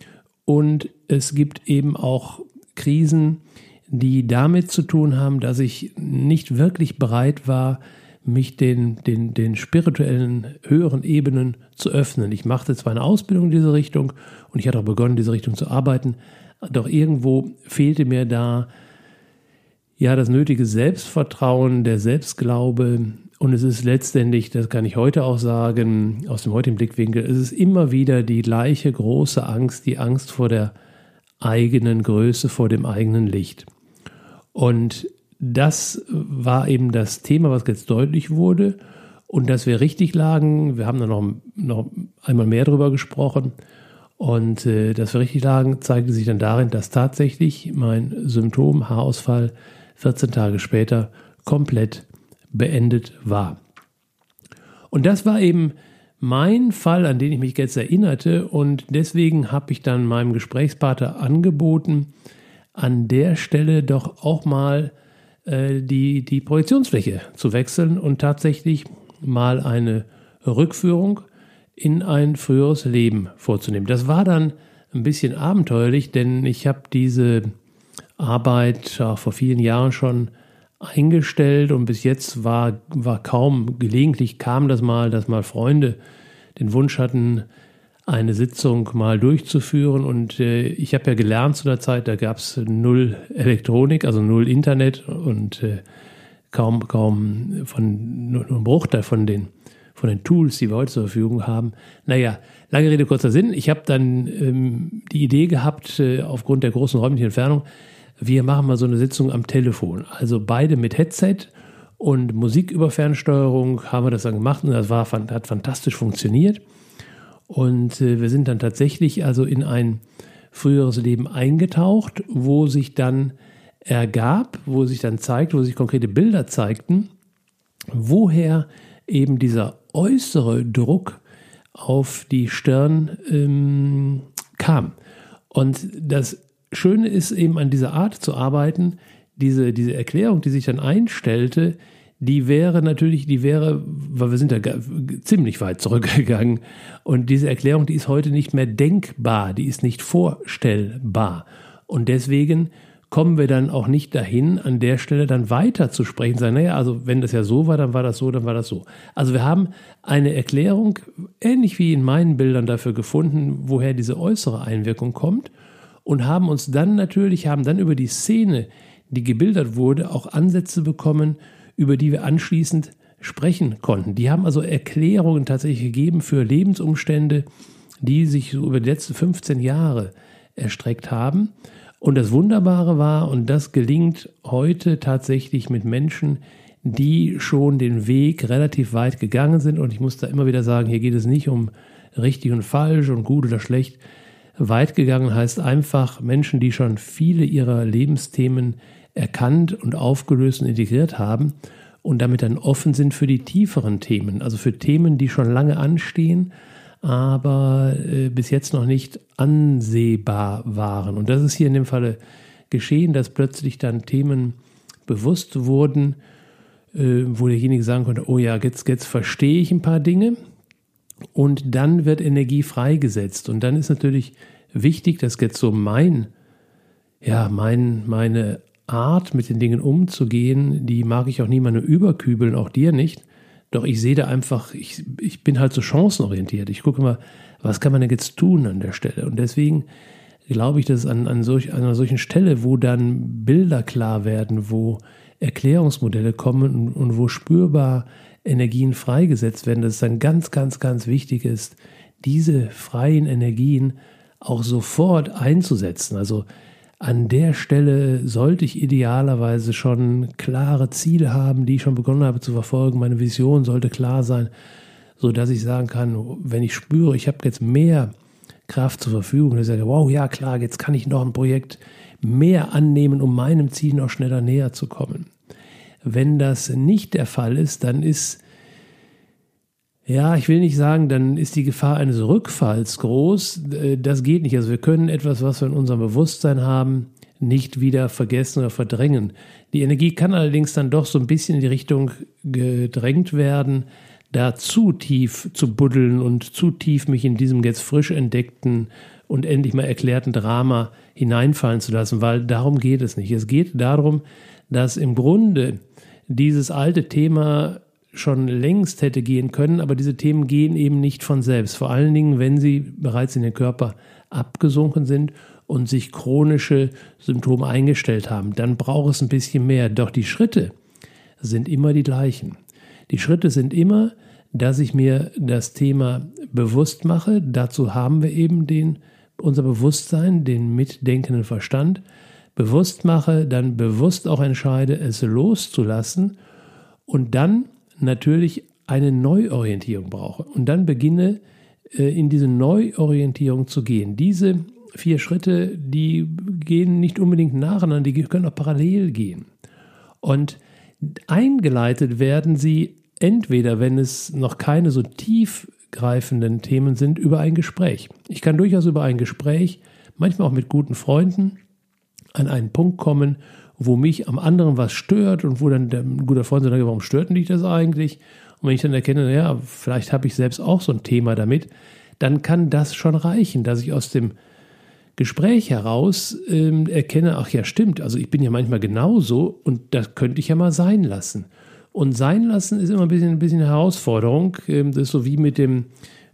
und es gibt eben auch Krisen, die damit zu tun haben, dass ich nicht wirklich bereit war, mich den, den, den spirituellen höheren Ebenen zu öffnen. Ich machte zwar eine Ausbildung in diese Richtung und ich hatte auch begonnen, in diese Richtung zu arbeiten, doch irgendwo fehlte mir da ja das nötige Selbstvertrauen, der Selbstglaube. Und es ist letztendlich, das kann ich heute auch sagen, aus dem heutigen Blickwinkel, es ist immer wieder die gleiche große Angst, die Angst vor der eigenen Größe, vor dem eigenen Licht. Und das war eben das Thema, was jetzt deutlich wurde. Und dass wir richtig lagen, wir haben da noch, noch einmal mehr drüber gesprochen. Und äh, dass wir richtig lagen, zeigte sich dann darin, dass tatsächlich mein Symptom Haarausfall 14 Tage später komplett beendet war. Und das war eben mein Fall, an den ich mich jetzt erinnerte. Und deswegen habe ich dann meinem Gesprächspartner angeboten, an der Stelle doch auch mal äh, die, die Projektionsfläche zu wechseln und tatsächlich mal eine Rückführung in ein früheres Leben vorzunehmen. Das war dann ein bisschen abenteuerlich, denn ich habe diese Arbeit ja, vor vielen Jahren schon eingestellt und bis jetzt war, war kaum, gelegentlich kam das mal, dass mal Freunde den Wunsch hatten, eine Sitzung mal durchzuführen. Und äh, ich habe ja gelernt zu der Zeit, da gab es null Elektronik, also null Internet und äh, kaum, kaum von nur ein Bruchteil von den, von den Tools, die wir heute zur Verfügung haben. Naja, lange Rede, kurzer Sinn. Ich habe dann ähm, die Idee gehabt, äh, aufgrund der großen räumlichen Entfernung, wir machen mal so eine Sitzung am Telefon. Also beide mit Headset und Musik über Fernsteuerung haben wir das dann gemacht und das war, hat fantastisch funktioniert. Und äh, wir sind dann tatsächlich also in ein früheres Leben eingetaucht, wo sich dann ergab, wo sich dann zeigt, wo sich konkrete Bilder zeigten, woher eben dieser äußere Druck auf die Stirn ähm, kam. Und das Schöne ist eben an dieser Art zu arbeiten, diese, diese Erklärung, die sich dann einstellte, die wäre natürlich, die wäre, weil wir sind ja ziemlich weit zurückgegangen und diese Erklärung, die ist heute nicht mehr denkbar, die ist nicht vorstellbar. Und deswegen kommen wir dann auch nicht dahin, an der Stelle dann weiter zu sprechen, sagen, naja, also wenn das ja so war, dann war das so, dann war das so. Also wir haben eine Erklärung, ähnlich wie in meinen Bildern dafür gefunden, woher diese äußere Einwirkung kommt und haben uns dann natürlich, haben dann über die Szene, die gebildet wurde, auch Ansätze bekommen, über die wir anschließend sprechen konnten. Die haben also Erklärungen tatsächlich gegeben für Lebensumstände, die sich so über die letzten 15 Jahre erstreckt haben. Und das Wunderbare war, und das gelingt heute tatsächlich mit Menschen, die schon den Weg relativ weit gegangen sind. Und ich muss da immer wieder sagen, hier geht es nicht um richtig und falsch und gut oder schlecht. Weit gegangen heißt einfach Menschen, die schon viele ihrer Lebensthemen erkannt und aufgelöst und integriert haben und damit dann offen sind für die tieferen Themen, also für Themen, die schon lange anstehen, aber äh, bis jetzt noch nicht ansehbar waren. Und das ist hier in dem Falle geschehen, dass plötzlich dann Themen bewusst wurden, äh, wo derjenige sagen konnte, oh ja, jetzt, jetzt verstehe ich ein paar Dinge. Und dann wird Energie freigesetzt. Und dann ist natürlich wichtig, dass jetzt so mein, ja, mein, meine Art, mit den Dingen umzugehen, die mag ich auch niemandem überkübeln, auch dir nicht. Doch ich sehe da einfach, ich, ich bin halt so chancenorientiert. Ich gucke mal, was kann man denn jetzt tun an der Stelle? Und deswegen glaube ich, dass an, an, solch, an einer solchen Stelle, wo dann Bilder klar werden, wo Erklärungsmodelle kommen und, und wo spürbar Energien freigesetzt werden, dass es dann ganz, ganz, ganz wichtig ist, diese freien Energien auch sofort einzusetzen. Also an der Stelle sollte ich idealerweise schon klare Ziele haben, die ich schon begonnen habe zu verfolgen. Meine Vision sollte klar sein, so dass ich sagen kann, wenn ich spüre, ich habe jetzt mehr Kraft zur Verfügung, ich sage, wow, ja klar, jetzt kann ich noch ein Projekt mehr annehmen, um meinem Ziel noch schneller näher zu kommen. Wenn das nicht der Fall ist, dann ist ja, ich will nicht sagen, dann ist die Gefahr eines Rückfalls groß. Äh, das geht nicht. Also wir können etwas, was wir in unserem Bewusstsein haben, nicht wieder vergessen oder verdrängen. Die Energie kann allerdings dann doch so ein bisschen in die Richtung gedrängt werden, da zu tief zu buddeln und zu tief mich in diesem jetzt frisch entdeckten und endlich mal erklärten Drama hineinfallen zu lassen, weil darum geht es nicht. Es geht darum, dass im Grunde dieses alte Thema schon längst hätte gehen können, aber diese Themen gehen eben nicht von selbst. Vor allen Dingen, wenn sie bereits in den Körper abgesunken sind und sich chronische Symptome eingestellt haben, dann braucht es ein bisschen mehr. Doch die Schritte sind immer die gleichen. Die Schritte sind immer, dass ich mir das Thema bewusst mache. Dazu haben wir eben den, unser Bewusstsein, den mitdenkenden Verstand. Bewusst mache, dann bewusst auch entscheide, es loszulassen und dann natürlich eine Neuorientierung brauche und dann beginne äh, in diese Neuorientierung zu gehen. Diese vier Schritte, die gehen nicht unbedingt nacheinander, die können auch parallel gehen. Und eingeleitet werden sie entweder, wenn es noch keine so tiefgreifenden Themen sind, über ein Gespräch. Ich kann durchaus über ein Gespräch, manchmal auch mit guten Freunden, an einen Punkt kommen, wo mich am anderen was stört und wo dann der guter Freund sagt, warum stört dich das eigentlich? Und wenn ich dann erkenne, naja, vielleicht habe ich selbst auch so ein Thema damit, dann kann das schon reichen, dass ich aus dem Gespräch heraus ähm, erkenne, ach ja, stimmt, also ich bin ja manchmal genauso und das könnte ich ja mal sein lassen. Und sein lassen ist immer ein bisschen, ein bisschen eine Herausforderung. Ähm, das ist so wie mit dem,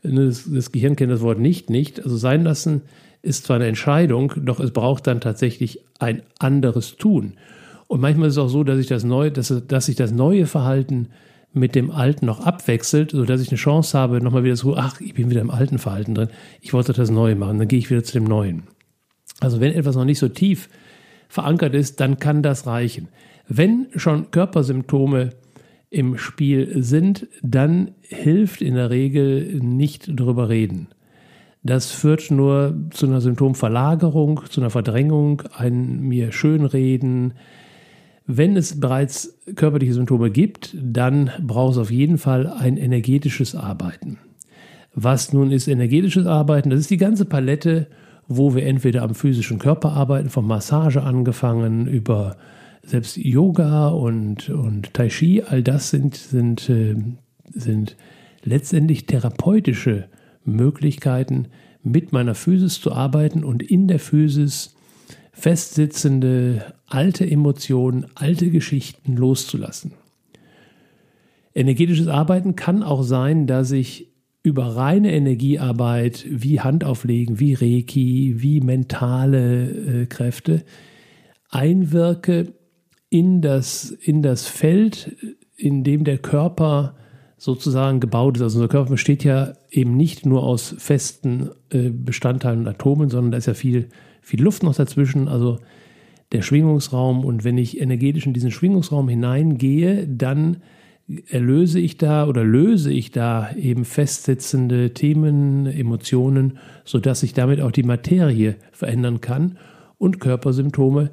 ne, das, das Gehirn kennt das Wort nicht, nicht. Also sein lassen ist zwar eine Entscheidung, doch es braucht dann tatsächlich ein anderes Tun. Und manchmal ist es auch so, dass sich das neue, dass, dass sich das neue Verhalten mit dem alten noch abwechselt, sodass ich eine Chance habe, nochmal wieder so, ach, ich bin wieder im alten Verhalten drin, ich wollte das Neue machen, dann gehe ich wieder zu dem Neuen. Also wenn etwas noch nicht so tief verankert ist, dann kann das reichen. Wenn schon Körpersymptome im Spiel sind, dann hilft in der Regel nicht drüber reden. Das führt nur zu einer Symptomverlagerung, zu einer Verdrängung, ein mir Schönreden. Wenn es bereits körperliche Symptome gibt, dann braucht es auf jeden Fall ein energetisches Arbeiten. Was nun ist energetisches Arbeiten? Das ist die ganze Palette, wo wir entweder am physischen Körper arbeiten, von Massage angefangen, über selbst Yoga und, und Tai Chi, all das sind, sind, äh, sind letztendlich therapeutische Möglichkeiten, mit meiner Physis zu arbeiten und in der Physis festsitzende alte Emotionen, alte Geschichten loszulassen. Energetisches Arbeiten kann auch sein, dass ich über reine Energiearbeit wie Handauflegen, wie Reiki, wie mentale äh, Kräfte einwirke in das, in das Feld, in dem der Körper sozusagen gebaut ist. Also unser Körper besteht ja eben nicht nur aus festen äh, Bestandteilen und Atomen, sondern da ist ja viel, viel Luft noch dazwischen. Also der Schwingungsraum und wenn ich energetisch in diesen Schwingungsraum hineingehe, dann erlöse ich da oder löse ich da eben festsitzende Themen, Emotionen, sodass sich damit auch die Materie verändern kann und Körpersymptome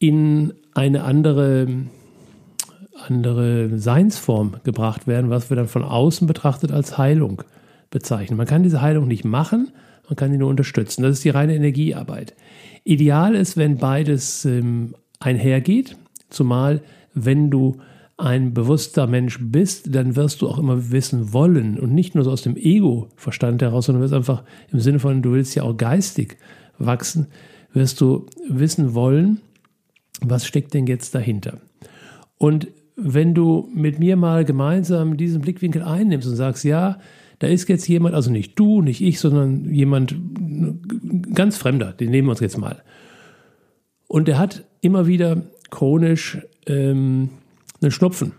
in eine andere andere Seinsform gebracht werden, was wir dann von außen betrachtet als Heilung bezeichnen. Man kann diese Heilung nicht machen, man kann sie nur unterstützen. Das ist die reine Energiearbeit. Ideal ist, wenn beides ähm, einhergeht, zumal wenn du ein bewusster Mensch bist, dann wirst du auch immer wissen wollen und nicht nur so aus dem Ego-Verstand heraus, sondern wirst einfach im Sinne von, du willst ja auch geistig wachsen, wirst du wissen wollen, was steckt denn jetzt dahinter. Und wenn du mit mir mal gemeinsam diesen Blickwinkel einnimmst und sagst, ja, da ist jetzt jemand, also nicht du, nicht ich, sondern jemand ganz Fremder, den nehmen wir uns jetzt mal. Und der hat immer wieder chronisch ähm, einen Schnupfen.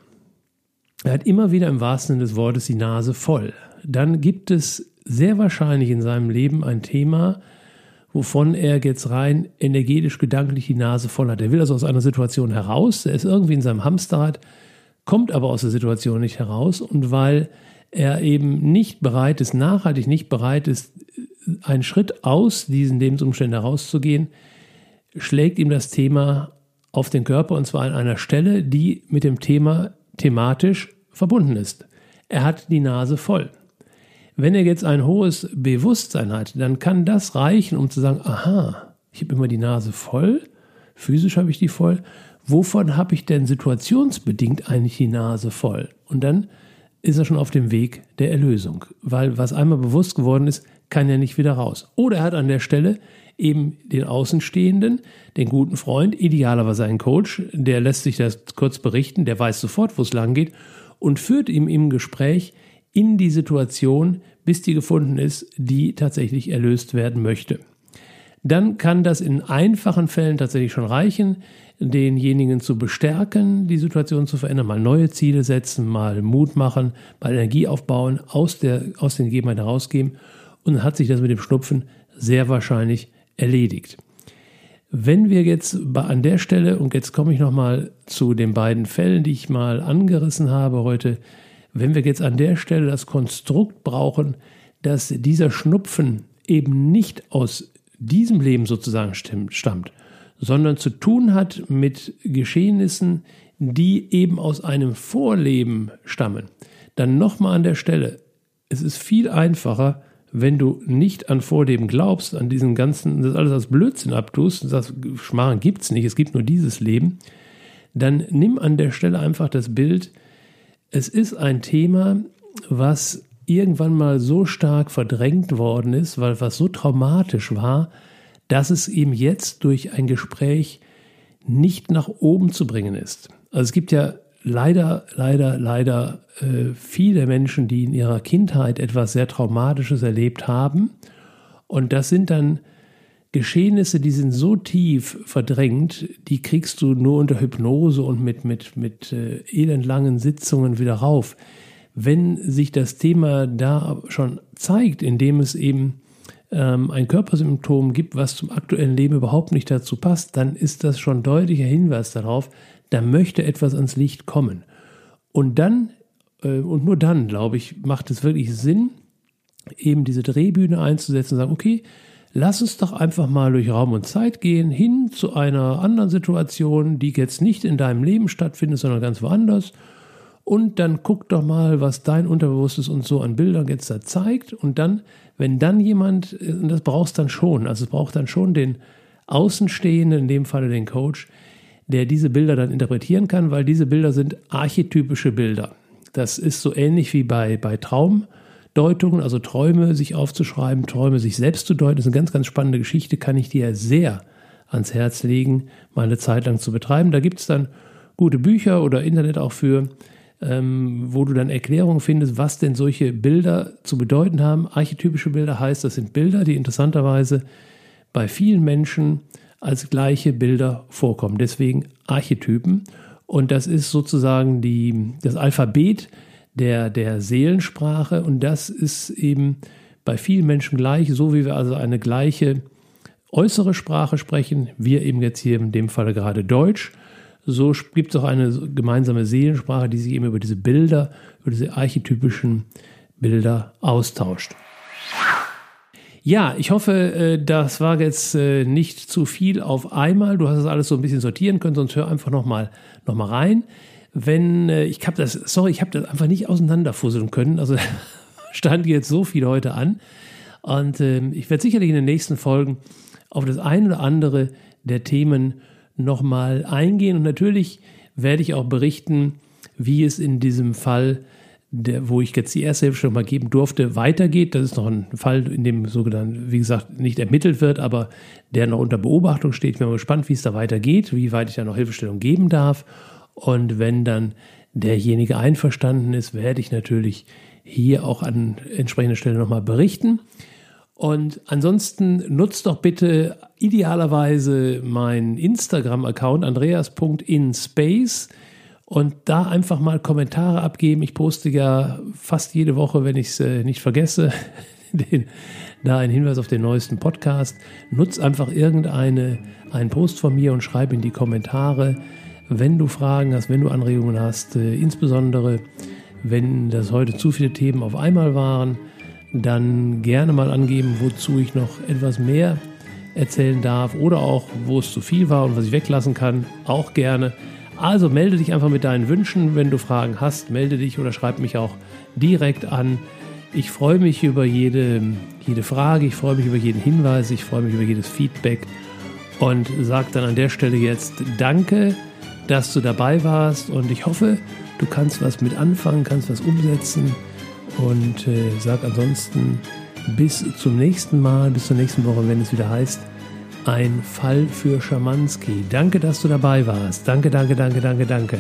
Er hat immer wieder im wahrsten Sinne des Wortes die Nase voll. Dann gibt es sehr wahrscheinlich in seinem Leben ein Thema, wovon er jetzt rein energetisch, gedanklich die Nase voll hat. Er will also aus einer Situation heraus, er ist irgendwie in seinem Hamsterrad, kommt aber aus der Situation nicht heraus und weil er eben nicht bereit ist, nachhaltig nicht bereit ist, einen Schritt aus diesen Lebensumständen herauszugehen, schlägt ihm das Thema auf den Körper und zwar an einer Stelle, die mit dem Thema thematisch verbunden ist. Er hat die Nase voll. Wenn er jetzt ein hohes Bewusstsein hat, dann kann das reichen, um zu sagen, aha, ich habe immer die Nase voll, physisch habe ich die voll, wovon habe ich denn situationsbedingt eigentlich die Nase voll? Und dann ist er schon auf dem Weg der Erlösung, weil was einmal bewusst geworden ist, kann er nicht wieder raus. Oder er hat an der Stelle eben den Außenstehenden, den guten Freund, idealerweise einen Coach, der lässt sich das kurz berichten, der weiß sofort, wo es lang geht und führt ihm im Gespräch in die Situation, bis die gefunden ist, die tatsächlich erlöst werden möchte. Dann kann das in einfachen Fällen tatsächlich schon reichen, denjenigen zu bestärken, die Situation zu verändern, mal neue Ziele setzen, mal Mut machen, mal Energie aufbauen, aus, der, aus den Gegebenheiten herausgeben und dann hat sich das mit dem Schnupfen sehr wahrscheinlich erledigt. Wenn wir jetzt an der Stelle, und jetzt komme ich nochmal zu den beiden Fällen, die ich mal angerissen habe heute, wenn wir jetzt an der Stelle das Konstrukt brauchen, dass dieser Schnupfen eben nicht aus diesem Leben sozusagen stammt, sondern zu tun hat mit Geschehnissen, die eben aus einem Vorleben stammen, dann nochmal an der Stelle, es ist viel einfacher, wenn du nicht an Vorleben glaubst, an diesen ganzen, das alles als Blödsinn abtust, das Schmarrn gibt es nicht, es gibt nur dieses Leben, dann nimm an der Stelle einfach das Bild, es ist ein Thema, was irgendwann mal so stark verdrängt worden ist, weil was so traumatisch war, dass es eben jetzt durch ein Gespräch nicht nach oben zu bringen ist. Also es gibt ja leider, leider, leider äh, viele Menschen, die in ihrer Kindheit etwas sehr Traumatisches erlebt haben. Und das sind dann Geschehnisse, die sind so tief verdrängt, die kriegst du nur unter Hypnose und mit, mit, mit äh, elendlangen Sitzungen wieder rauf. Wenn sich das Thema da schon zeigt, indem es eben ähm, ein Körpersymptom gibt, was zum aktuellen Leben überhaupt nicht dazu passt, dann ist das schon deutlicher Hinweis darauf, da möchte etwas ans Licht kommen. Und dann, äh, und nur dann, glaube ich, macht es wirklich Sinn, eben diese Drehbühne einzusetzen und sagen, okay, lass es doch einfach mal durch Raum und Zeit gehen, hin zu einer anderen Situation, die jetzt nicht in deinem Leben stattfindet, sondern ganz woanders. Und dann guck doch mal, was dein Unterbewusstes uns so an Bildern jetzt da zeigt. Und dann, wenn dann jemand, und das brauchst dann schon, also es braucht dann schon den Außenstehenden, in dem Falle den Coach, der diese Bilder dann interpretieren kann, weil diese Bilder sind archetypische Bilder. Das ist so ähnlich wie bei, bei Traum. Deutungen, also Träume sich aufzuschreiben, Träume sich selbst zu deuten, ist eine ganz, ganz spannende Geschichte, kann ich dir sehr ans Herz legen, mal eine Zeit lang zu betreiben. Da gibt es dann gute Bücher oder Internet auch für, ähm, wo du dann Erklärungen findest, was denn solche Bilder zu bedeuten haben. Archetypische Bilder heißt, das sind Bilder, die interessanterweise bei vielen Menschen als gleiche Bilder vorkommen. Deswegen Archetypen. Und das ist sozusagen die, das Alphabet, der, der Seelensprache und das ist eben bei vielen Menschen gleich, so wie wir also eine gleiche äußere Sprache sprechen, wir eben jetzt hier in dem Falle gerade Deutsch, so gibt es auch eine gemeinsame Seelensprache, die sich eben über diese Bilder, über diese archetypischen Bilder austauscht. Ja, ich hoffe, äh, das war jetzt äh, nicht zu viel auf einmal. Du hast das alles so ein bisschen sortieren können, sonst hör einfach nochmal noch mal rein wenn äh, ich habe das, sorry, ich habe das einfach nicht auseinanderfusseln können. Also stand jetzt so viel heute an. Und äh, ich werde sicherlich in den nächsten Folgen auf das eine oder andere der Themen nochmal eingehen. Und natürlich werde ich auch berichten, wie es in diesem Fall, der, wo ich jetzt die erste Hilfe schon mal geben durfte, weitergeht. Das ist noch ein Fall, in dem sogenannten, wie gesagt, nicht ermittelt wird, aber der noch unter Beobachtung steht. Ich bin mal gespannt, wie es da weitergeht, wie weit ich da noch Hilfestellung geben darf Und wenn dann derjenige einverstanden ist, werde ich natürlich hier auch an entsprechender Stelle nochmal berichten. Und ansonsten nutzt doch bitte idealerweise meinen Instagram-Account andreas.inspace und da einfach mal Kommentare abgeben. Ich poste ja fast jede Woche, wenn ich es äh, nicht vergesse, den, da einen Hinweis auf den neuesten Podcast. Nutz einfach irgendeine einen Post von mir und schreib in die Kommentare, wenn du Fragen hast, wenn du Anregungen hast, äh, insbesondere wenn das heute zu viele Themen auf einmal waren dann gerne mal angeben, wozu ich noch etwas mehr erzählen darf oder auch, wo es zu viel war und was ich weglassen kann, auch gerne. Also melde dich einfach mit deinen Wünschen, wenn du Fragen hast, melde dich oder schreib mich auch direkt an. Ich freue mich über jede, jede Frage, ich freue mich über jeden Hinweis, ich freue mich über jedes Feedback. Und sage dann an der Stelle jetzt Danke, dass du dabei warst und ich hoffe, du kannst was mit anfangen, kannst was umsetzen und äh, sag ansonsten bis zum nächsten Mal, bis zur nächsten Woche, wenn es wieder heißt, ein Fall für Schamanski. Danke, dass du dabei warst. Danke, danke, danke, danke, danke.